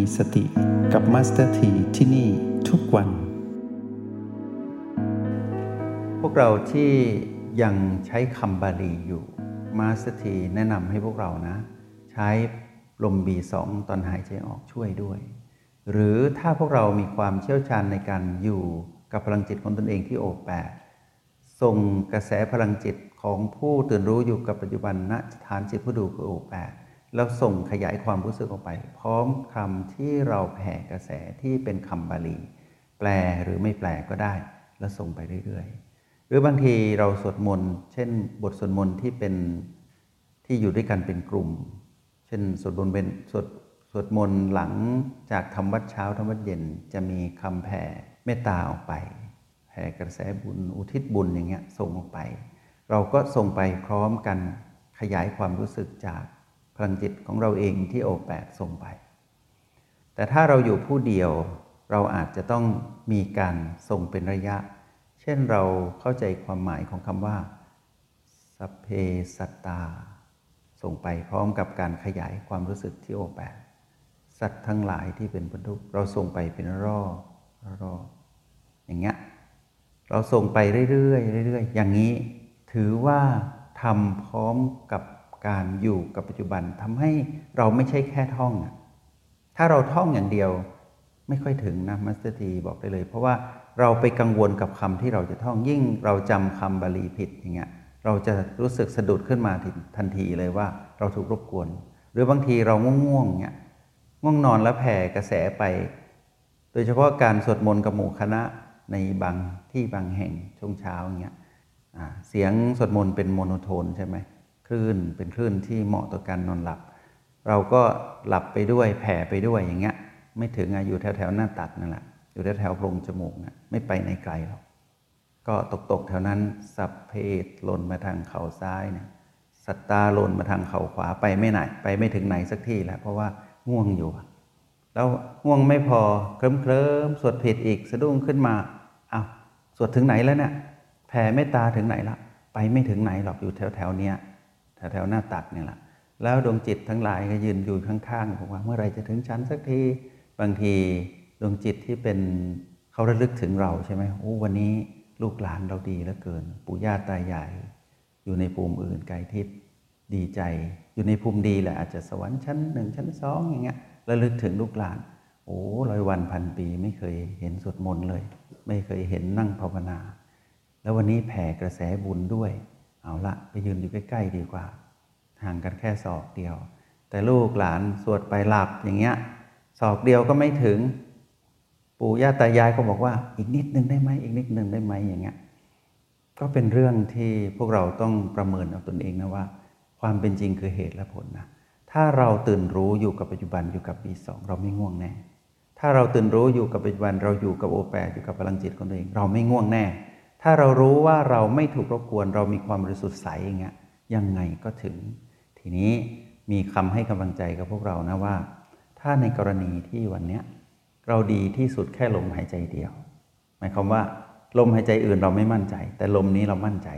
มีสติกับ Master T ที่นี่ทุกวัน พวกเราที่ยังใช้คำบาลีอยู่ Master T แนะนำให้พวกเรานะ ใช้ลม B2 ตอนหายใจออกช่วยด้วย หรือถ้าพวกเรามีความเชี่ยวชาญในการอยู่กับพลังจิตของตนเองที่โอแปดส่งกระแสพลังจิตของผู้ตื่นรู้อยู่กับปัจจุบันณฐานจิตผู้ดูคือโอแปด แล้วส่งขยายความรู้สึกออกไป พร้อมคำที่เราแผ่กระแสที่เป็นคำบาลี แปลหรือไม่แปลก็ได้ แล้วส่งไปเรื่อยๆ หรือบางทีเราสวดมนต์เช่น บทสวดมนต์ที่เป็นที่อยู่ด้วยกันเป็นกลุ่ม เช่นสวดมนต์เป็นสวดสวดมนต์หลังจากทำวัดเช้าทำวัดเย็นจะมีคำแผ่เมตตาออกไป แผ่กระแสบุญอุทิศบุญอย่างเงี้ยส่งออกไป เราก็ส่งไปพร้อมกันขยายความรู้สึกจาก ลังจิตของเราเองที่โอแปดส่งไป แต่ถ้าเราอยู่ผู้เดียวเราอาจจะต้องมีการส่งเป็นระยะ เช่นเราเข้าใจความหมายของคำว่าสัพเพสัตตา ส่งไปพร้อมกับการขยายความรู้สึกที่โอแปดสัตว์ทั้งหลายที่เป็นบรรทุกเราส่งไปเป็นรอรออย่างเงี้ยเราส่งไปเรื่อยๆเรื่อยๆอย่างนี้ ถือว่าทำพร้อมกับ การอยู่กับปัจจุบันทำให้เราไม่ใช่แค่ท่อง ถ้าเราท่องอย่างเดียวไม่ค่อยถึงนะมัสเตอร์ทีบอกได้เลย เพราะว่าเราไปกังวลกับคำที่เราจะท่องยิ่งเราจำคำบาลีผิดอย่างเงี้ยเราจะรู้สึกสะดุดขึ้นมาทันทีเลยว่าเราถูกรบกวน หรือบางทีเราง่วงๆเงี้ยง่วงนอนแล้วแผ่กระแสไป โดยเฉพาะการสวดมนต์กับหมู่คณะในบางที่บางแห่งช่วงเช้าอย่างเงี้ยเสียงสวดมนต์เป็นโมโนโทนใช่ไหม คลื่นเป็นคลื่นที่เหมาะต่อการนอนหลับ เราก็หลับไปด้วยแผ่ไปด้วยอย่างเงี้ยไม่ถึงอะอยู่แถวแถวหน้าตัดนั่นแหละอยู่แถวแถวโพรงจมูกนะไม่ไปในไกลหรอกก็ตกตกแถวนั้นสับเพศหล่นมาทางเข่าซ้ายเนี่ยสัตตาหล่นมาทางเข่าขวาไปไม่ไหน ไปไม่ถึงไหนสักที่แล้วเพราะว่าง่วงอยู่แล้วง่วงไม่พอเคลิ้มเคลิ้มสวดผิดอีกสะดุ้งขึ้นมาอ้าวสวดถึงไหนแล้วเนี่ยแผ่เมตตาถึงไหนละไปไม่ถึงไหนหรอกอยู่แถวแถวเนี้ย แถวหน้าตักเนี่ยแหละแล้วดวงจิตทั้งหลายก็ยืนอยู่ข้างๆบอกว่าเมื่อไรจะถึงชั้นสักทีบางทีดวงจิตที่เป็นเขาระลึกถึงเราใช่ไหมโอ้วันนี้ลูกหลานเราดีเหลือเกิน ปู่ย่าตายายอยู่ในภูมิอื่นไกลทิพย์ดีใจ อยู่ในภูมิดีแหละอาจจะสวรรค์ชั้นหนึ่งชั้นสองอย่างเงี้ยระลึกถึงลูกหลาน โอ้ร้อยวันพันปีไม่เคยเห็นสวดมนต์เลย ไม่เคยเห็นนั่งภาวนา แล้ววันนี้แผ่กระแสบุญด้วย เอาละไปยืนอยู่ใกล้ๆดีกว่า ห่างกันแค่ศอกเดียว แต่ลูกหลานสวดไปหลับอย่างเงี้ยศอกเดียวก็ไม่ถึง ปู่ย่าตายายก็บอกว่า อีกนิดนึงได้ไหมอีกนิดนึงได้ไหมอย่างเงี้ยก็เป็นเรื่องที่พวกเราต้องประเมินเอาตนเองนะว่า ความเป็นจริงคือเหตุและผลนะถ้าเราตื่นรู้อยู่กับปัจจุบันอยู่กับปีสองเราไม่ง่วงแน่ ถ้าเราตื่นรู้อยู่กับปัจจุบัน เราอยู่กับโอแปดอยู่กับพลังจิตของตัวเอง เราไม่ง่วงแน่ ถ้าเรารู้ว่าเราไม่ถูกรบกวน เรามีความบริสุทธิ์ใสอย่างเงี้ยยังไงก็ถึง ทีนี้มีคำให้กำลังใจกับพวกเรานะว่า ถ้าในกรณีที่วันเนี้ยเราดีที่สุดแค่ลมหายใจเดียว หมายความว่า ลมหายใจอื่นเราไม่มั่นใจ แต่ลมนี้เรามั่นใจ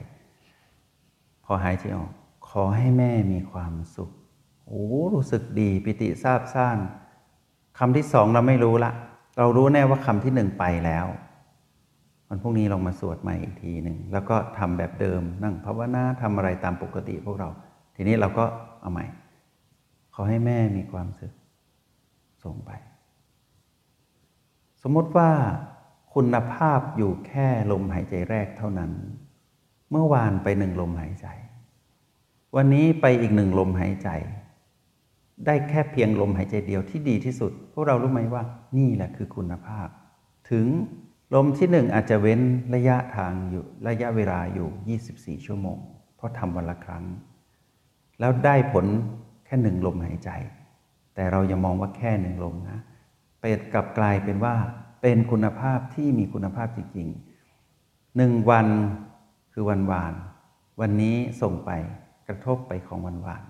พอหายใจออก ขอให้แม่มีความสุขโอ้รู้สึกดีปิติซาบซ่านคำที่สองเราไม่รู้ละ เรารู้แน่ว่าคำที่หนึ่งไปแล้ว วันพรุ่งนี้ลองมาสวดใหม่อีกทีหนึ่งแล้วก็ทำแบบเดิมนั่งภาวนาทำอะไรตามปกติพวกเรา ทีนี้เราก็เอาใหม่ขอให้แม่มีความสุขส่งไป สมมติว่าคุณภาพอยู่แค่ลมหายใจแรกเท่านั้น เมื่อวานไปหนึ่งลมหายใจ วันนี้ไปอีกหนึ่งลมหายใจ ได้แค่เพียงลมหายใจเดียวที่ดีที่สุด พวกเรารู้ไหมว่า นี่แหละคือคุณภาพ ถึง ลมที่หนึ่งอาจจะเว้นระยะทางอยู่ระยะเวลาอยู่ 24 ชั่วโมง เพราะทำวันละครั้ง แล้วได้ผลแค่หนึ่งลมหายใจ แต่เราอย่ามองว่าแค่หนึ่งลมนะเปิดกลับกลายเป็นว่าเป็นคุณภาพที่มีคุณภาพจริงๆหนึ่งวันคือวันวาน วันนี้ส่งไปกระทบไปของวันวาน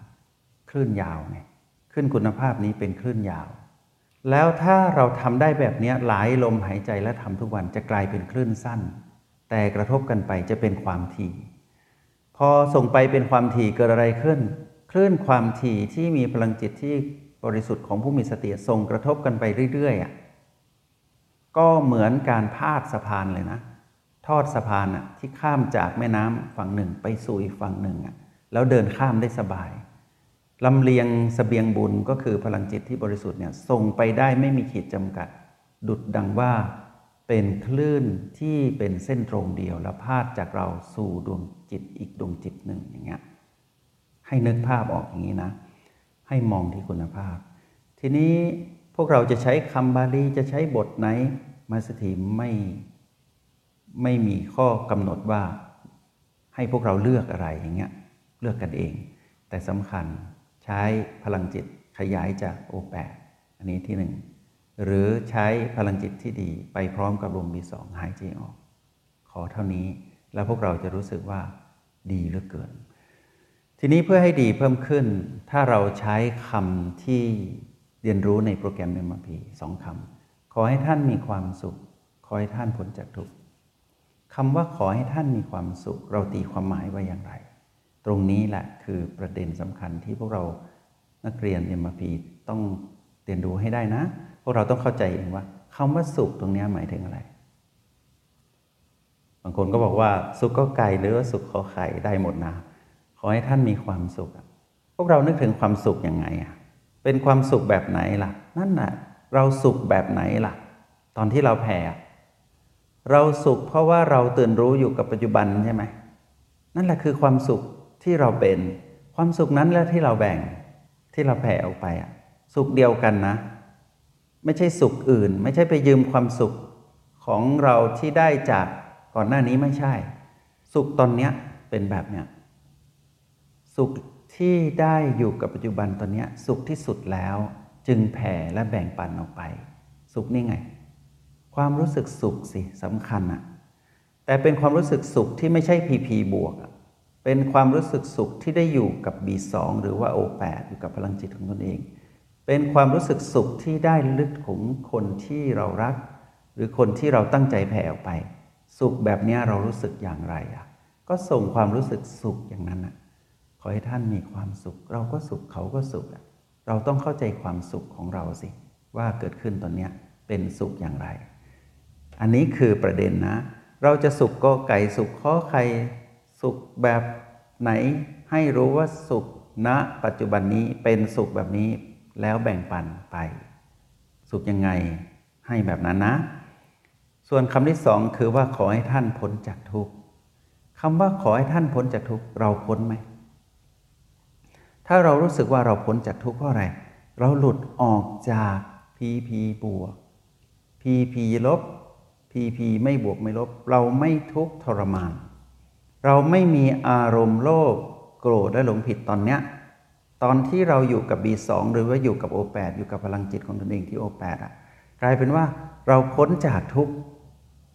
คลื่นยาวไงขึ้นคุณภาพนี้เป็นคลื่นยาว แล้วถ้าเราทำได้แบบนี้หลายลมหายใจและทำทุกวันจะกลายเป็นคลื่นสั้น แต่กระทบกันไปจะเป็นความถี่พอส่งไปเป็นความถี่เกิดอะไรขึ้น คลื่นความถี่ที่มีพลังจิตที่บริสุทธิ์ของผู้มีสติส่งกระทบกันไปเรื่อยๆอะก็เหมือนการพาดสะพานเลยนะ ทอดสะพานอะที่ข้ามจากแม่น้ำฝั่งหนึ่งไปสู่อีกฝั่งหนึ่งอะแล้วเดินข้ามได้สบาย ลำเลียงสเสบียงบุญก็คือพลังจิตที่บริสุทธิ์เนี่ยส่งไปได้ไม่มีขีดจำกัด ดุดดังว่าเป็นคลื่นที่เป็นเส้นตรงเดียวแล้วพาดจากเราสู่ดวงจิตอีกดวงจิตหนึ่งอย่างเงี้ยให้นึกภาพออกอย่างนี้นะ ให้มองที่คุณภาพ ทีนี้พวกเราจะใช้คำบาลีจะใช้บทไหนมาสถีไม่ไม่มีข้อกำหนดว่าให้พวกเราเลือกอะไรอย่างเงี้ยเลือกกันเอง แต่สำคัญ ใช้พลังจิตขยายจากโอแปอันนี้ที่หนึ่งหรือใช้พลังจิตที่ดีไปพร้อมกับลมบีสองหายใจออก ขอเท่านี้แล้วพวกเราจะรู้สึกว่าดีเหลือเกิน ทีนี้เพื่อให้ดีเพิ่มขึ้น ถ้าเราใช้คำที่เรียนรู้ในโปรแกรม m พีสองคำขอให้ท่านมีความสุข ขอให้ท่านพ้นจากทุกข์คำว่าขอให้ท่านมีความสุข เราตีความหมายว่าอย่างไร ตรงนี้แหละคือประเด็นสำคัญที่พวกเรานักเรียน m พีต้องเรียนรู้ให้ได้นะ พวกเราต้องเข้าใจเองว่าคำว่าสุขตรงนี้หมายถึงอะไร บางคนก็บอกว่าสุขก็ไก่หรือว่าสุขขอไข่ได้หมดนะ ขอให้ท่านมีความสุข พวกเรานึกถึงความสุขยังไงอะเป็นความสุขแบบไหนล่ะ นั่นน่ะเราสุขแบบไหนล่ะ ตอนที่เราแผ่เราสุขเพราะว่าเราตื่นรู้อยู่กับปัจจุบันใช่ไหมนั่นแหละคือความสุข ที่เราเป็น ความสุขนั้นและที่เราแบ่งที่เราแผ่ออกไปอะสุขเดียวกันนะ ไม่ใช่สุขอื่น ไม่ใช่ไปยืมความสุขของเราที่ได้จากก่อนหน้านี้ไม่ใช่ สุขตอนเนี้ยเป็นแบบเนี้ยสุขที่ได้อยู่กับปัจจุบันตอนนี้สุขที่สุดแล้ว จึงแผ่และแบ่งปันออกไป สุขนี่ไง ความรู้สึกสุขสิสำคัญอะแต่เป็นความรู้สึกสุขที่ไม่ใช่พีพีบวก เป็นความรู้สึกสุขที่ได้อยู่กับ B2 หรือว่า O8 อยู่กับพลังจิตของตนเอง เป็นความรู้สึกสุขที่ได้ลึกถึงคนที่เรารัก หรือคนที่เราตั้งใจแผ่ออกไป สุขแบบนี้เรารู้สึกอย่างไรอะ ก็ส่งความรู้สึกสุขอย่างนั้นอะ ขอให้ท่านมีความสุข เราก็สุขเขาก็สุขอะ เราต้องเข้าใจความสุขของเราสิ ว่าเกิดขึ้นตอนนี้เป็นสุขอย่างไร อันนี้คือประเด็นนะ เราจะสุขก็ไก่สุขข้อใคร สุขแบบไหนให้รู้ว่าสุขณนะปัจจุบันนี้เป็นสุขแบบนี้แล้วแบ่งปันไป สุขยังไงให้แบบนั้นนะ ส่วนคำที่สองคือว่าขอให้ท่านพ้นจากทุกข์คำว่าขอให้ท่านพ้นจากทุกข์เราพ้นไหม ถ้าเรารู้สึกว่าเราพ้นจากทุกข์เพราะอะไร เราหลุดออกจากพีพีบวกพีพีลบพีพีไม่บวกไม่ลบ เราไม่ทุกข์ทรมาน เราไม่มีอารมณ์โลภโกรธและหลงผิดตอนเนี้ยตอนที่เราอยู่กับ B2 หรือว่าอยู่กับ O8 อยู่กับพลังจิตของตนเองที่ O8 อะกลายเป็นว่าเราพ้นจากทุกข์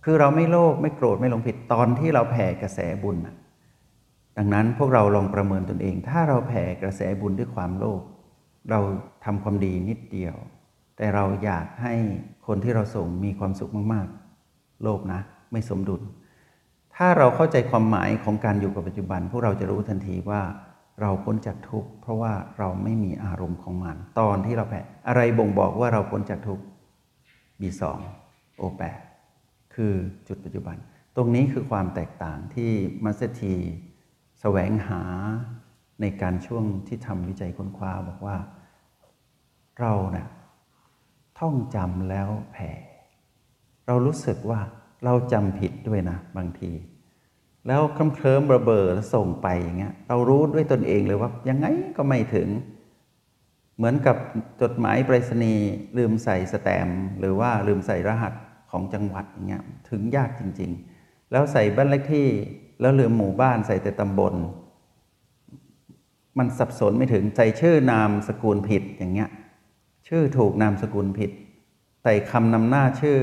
คือเราไม่โลภไม่โกรธไม่หลงผิดตอนที่เราแผ่กระแสบุญ ดังนั้นพวกเราลองประเมินตนเอง ถ้าเราแผ่กระแสบุญด้วยความโลภเราทำความดีนิดเดียว แต่เราอยากให้คนที่เราส่งมีความสุขมากๆ โลภนะ ไม่สมดุล ถ้าเราเข้าใจความหมายของการอยู่กับปัจจุบัน พวกเราจะรู้ทันทีว่าเราพ้นจากทุกข์เพราะว่าเราไม่มีอารมณ์ของมัน ตอนที่เราแผ่อะไรบ่งบอกว่าเราพ้นจากทุกข์ B2 O8 คือจุดปัจจุบัน ตรงนี้คือความแตกต่างที่มัสเตีแสวงหาในการช่วงที่ทำวิจัยค้นคว้าบอกว่า เราเนะ่ยท่องจำแล้วแผ่ เรารู้สึกว่า เราจำผิดด้วยนะบางที แล้วคลิ้มเคลิ้มระเบิดส่งไปอย่างเงี้ยเรารู้ด้วยตนเองเลยว่ายังไงก็ไม่ถึง เหมือนกับจดหมายไปรษณีย์ลืมใส่สแตมหรือว่าลืมใส่รหัสของจังหวัดอย่างเงี้ยถึงยากจริง ๆ แล้วใส่บ้านเลขที่แล้วลืมหมู่บ้านใส่แต่ตำบล มันสับสนไม่ถึงใส่ชื่อนามสกุลผิดอย่างเงี้ยชื่อถูกนามสกุลผิดใส่คำนำหน้าชื่อ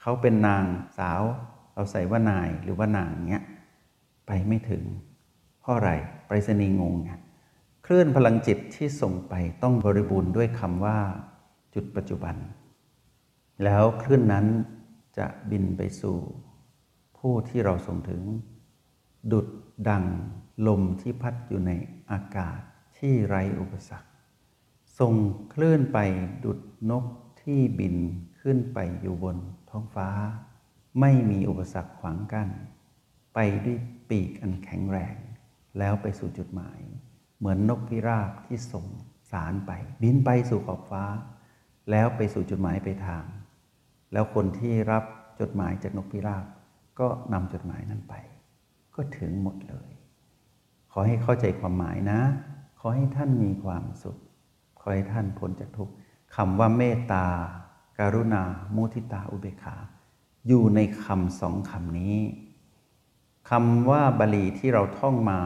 เขาเป็นนางสาว เราใส่ว่านายหรือว่านางเงี้ยไปไม่ถึง เพราะอะไรไปรษณีย์งงไงคลื่นพลังจิตที่ส่งไปต้องบริบูรณ์ด้วยคำว่า จุดปัจจุบัน แล้วคลื่นนั้นจะบินไปสู่ ผู้ที่เราส่งถึง ดุดดังลมที่พัดอยู่ในอากาศที่ไร้อุปสรรคสส่งคลื่นไปดุดนกที่บิน ขึ้นไปอยู่บนท้องฟ้า ไม่มีอุปสรรคขวางกัน้นไปด้วยปีกอันแข็งแรง แล้วไปสู่จุดหมาย เหมือนนกพิราบที่ส่งสารไป บินไปสู่ขอบฟ้า แล้วไปสู่จุดหมายไปทาง แล้วคนที่รับจดหมายจากนกพิราบ ก็นำจดหมายนั้นไป ก็ถึงหมดเลย ขอให้เข้าใจความหมายนะ ขอให้ท่านมีความสุข ขอให้ท่านพ้นจากทุกข์คำว่าเมตตา การุณา มุทิตา อุเบกขา อยู่ในคำสองคำนี้คำว่าบาลีที่เราท่องมา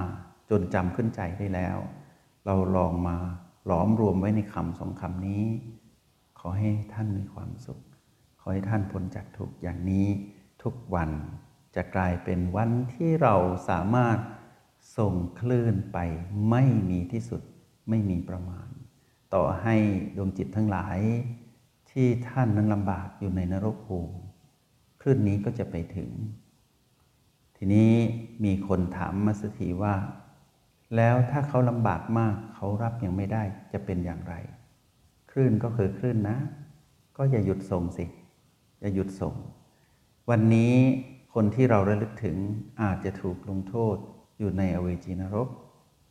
จนจำขึ้นใจได้แล้ว เราลองมาหลอมรวมไว้ในคำสองคำนี้ ขอให้ท่านมีความสุข ขอให้ท่านพ้นจากทุกอย่างนี้ทุกวันจะกลายเป็นวันที่เราสามารถส่งคลื่นไปไม่มีที่สุดไม่มีประมาณ ต่อให้ดวงจิตทั้งหลาย ที่ท่านนั้นลำบากอยู่ในนรกภูมิคลื่นนี้ก็จะไปถึง ทีนี้มีคนถามมาสถีว่า แล้วถ้าเขาลำบากมากเขารับยังไม่ได้จะเป็นอย่างไร คลื่นก็คือคลื่นนะ ก็อย่าหยุดส่งสิ อย่าหยุดส่ง วันนี้คนที่เราระลึกถึงอาจจะถูกลงโทษอยู่ในอเวจีนรก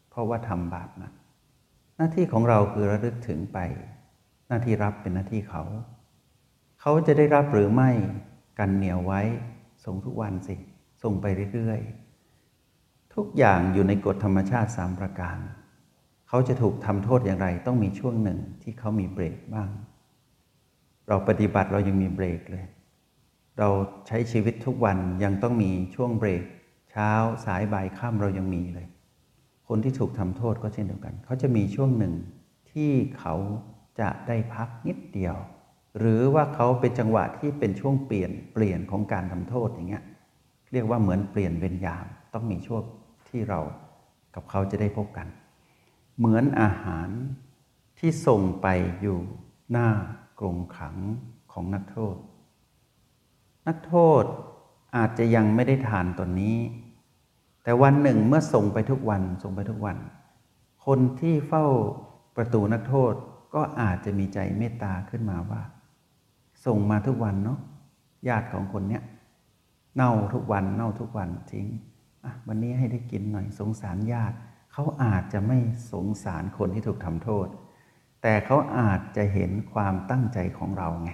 เพราะว่าทำบาปนะหน้าที่ของเราคือระลึกถึงไป หน้าที่รับเป็นหน้าที่เขา เขาจะได้รับหรือไม่กันเหนียวไว้ ส่งทุกวันสิ ส่งไปเรื่อยๆ ทุกอย่างอยู่ในกฎธรรมชาติสามประการ เขาจะถูกทำโทษอย่างไร ต้องมีช่วงหนึ่งที่เขามีเบรกบ้าง เราปฏิบัติเรายังมีเบรกเลย เราใช้ชีวิตทุกวันยังต้องมีช่วงเบรก เช้าสายบ่ายค่ำเรายังมีเลย คนที่ถูกทำโทษก็เช่นเดียวกัน เขาจะมีช่วงหนึ่งที่เขา จะได้พักนิดเดียว หรือว่าเขาเป็นจังหวะที่เป็นช่วงเปลี่ยนเปลี่ยนของการทำโทษอย่างเงี้ยเรียกว่าเหมือนเปลี่ยนเวรยาม ต้องมีช่วงที่เรากับเขาจะได้พบกัน เหมือนอาหารที่ส่งไปอยู่หน้ากรงขังของนักโทษ นักโทษอาจจะยังไม่ได้ทานตอนนี้ แต่วันหนึ่งเมื่อส่งไปทุกวันส่งไปทุกวัน คนที่เฝ้าประตูนักโทษ ก็อาจจะมีใจเมตตาขึ้นมาว่า ส่งมาทุกวันเนาะญาติของคนเนี้ยเน่าทุกวันเน่าทุกวันทิ้งวันนี้ให้ได้กินหน่อยสงสารญาติเขาอาจจะไม่สงสารคนที่ถูกทำโทษ แต่เขาอาจจะเห็นความตั้งใจของเราไง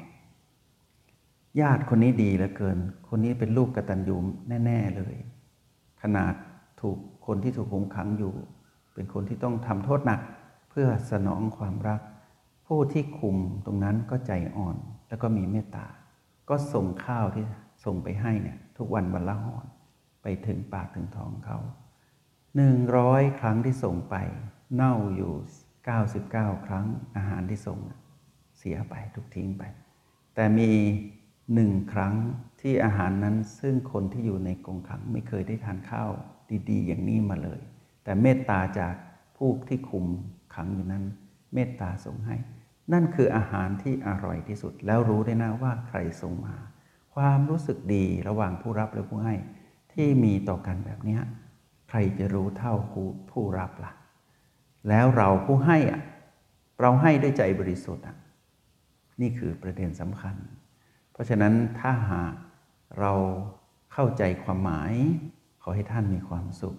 ญาติคนนี้ดีเหลือเกิน คนนี้เป็นลูกกตัญญูแน่ ๆเลย ขนาดถูกคนที่ถูกคุมขังอยู่ เป็นคนที่ต้องทำโทษหนักเพื่อสนองความรัก ผู้ที่คุมตรงนั้นก็ใจอ่อนแล้วก็มีเมตตา ก็ส่งข้าวที่ส่งไปให้เนี่ยทุกวันวันละห่อนไปถึงปากถึงท้องเขาหนึ่งร้อยครั้งที่ส่งไป เน่าอยู่ 99 ครั้งอาหารที่ส่งเสียไปทุกทิ้งไป แต่มีหนึ่งครั้งที่อาหารนั้นซึ่งคนที่อยู่ในกรงขังไม่เคยได้ทานข้าวดีๆ อย่างนี้มาเลย แต่เมตตาจากผู้ที่คุมขังอยู่นั้น เมตตาส่งให้ นั่นคืออาหารที่อร่อยที่สุด แล้วรู้ได้นะว่าใครส่งมา ความรู้สึกดีระหว่างผู้รับและผู้ให้ ที่มีต่อกันแบบนี้ใครจะรู้เท่าผู้รับละ่ะ แล้วเราผู้ให้อะเราให้ด้วยใจบริสุทธิ์อะนี่คือประเด็นสำคัญ เพราะฉะนั้นถ้าหากเราเข้าใจความหมาย ขอให้ท่านมีความสุข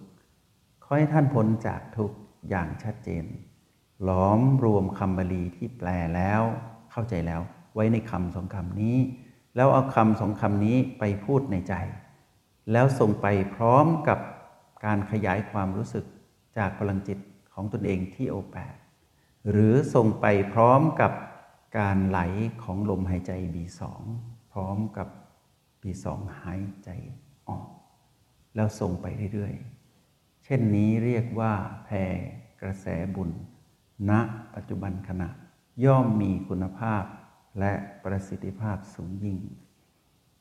ขอให้ท่านพ้นจากทุกอย่างชัดเจน หลอมรวมคำบาลีที่แปลแล้ว เข้าใจแล้ว ไว้ในคำสองคำนี้ แล้วเอาคำสองคำนี้ไปพูดในใจ แล้วส่งไปพร้อมกับการขยายความรู้สึกจากพลังจิตของตนเองที่โอแปดหรือส่งไปพร้อมกับการไหลของลมหายใจบีสองพร้อมกับบีสองหายใจออก แล้วส่งไปเรื่อยๆ เช่นนี้เรียกว่าแผ่กระแสบุญ ณปัจจุบันขณะ ย่อมมีคุณภาพและประสิทธิภาพสูงยิ่ง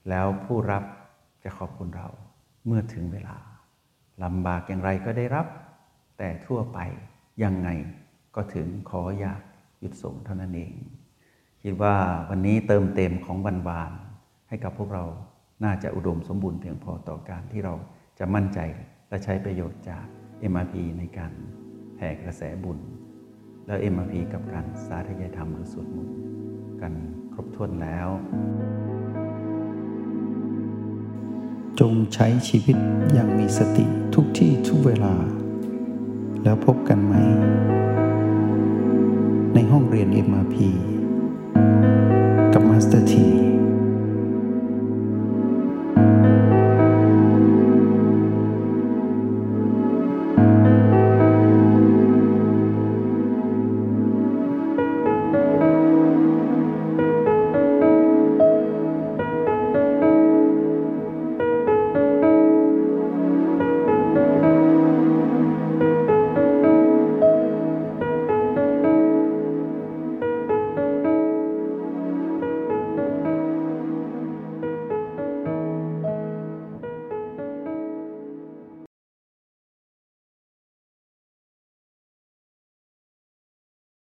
แล้วผู้รับจะขอบคุณเราเมื่อถึงเวลาลำบากอย่างไรก็ได้รับ แต่ทั่วไปยังไงก็ถึงขออยากหยุดส่งเท่านั้นเอง คิดว่าวันนี้เติมเต็มของวันวาน ให้กับพวกเราน่าจะอุดมสมบูรณ์เพียงพอต่อการที่เราจะมั่นใจและใช้ประโยชน์จาก MRP ในการแผ่กระแสบุญ แล้ว MRP กับการสาธยายธรรมหรือสวดมนต์กันครบถ้วนแล้ว จงใช้ชีวิตอย่างมีสติทุกที่ทุกเวลา แล้วพบกันใหม่ ในห้องเรียน MRP กับ Master T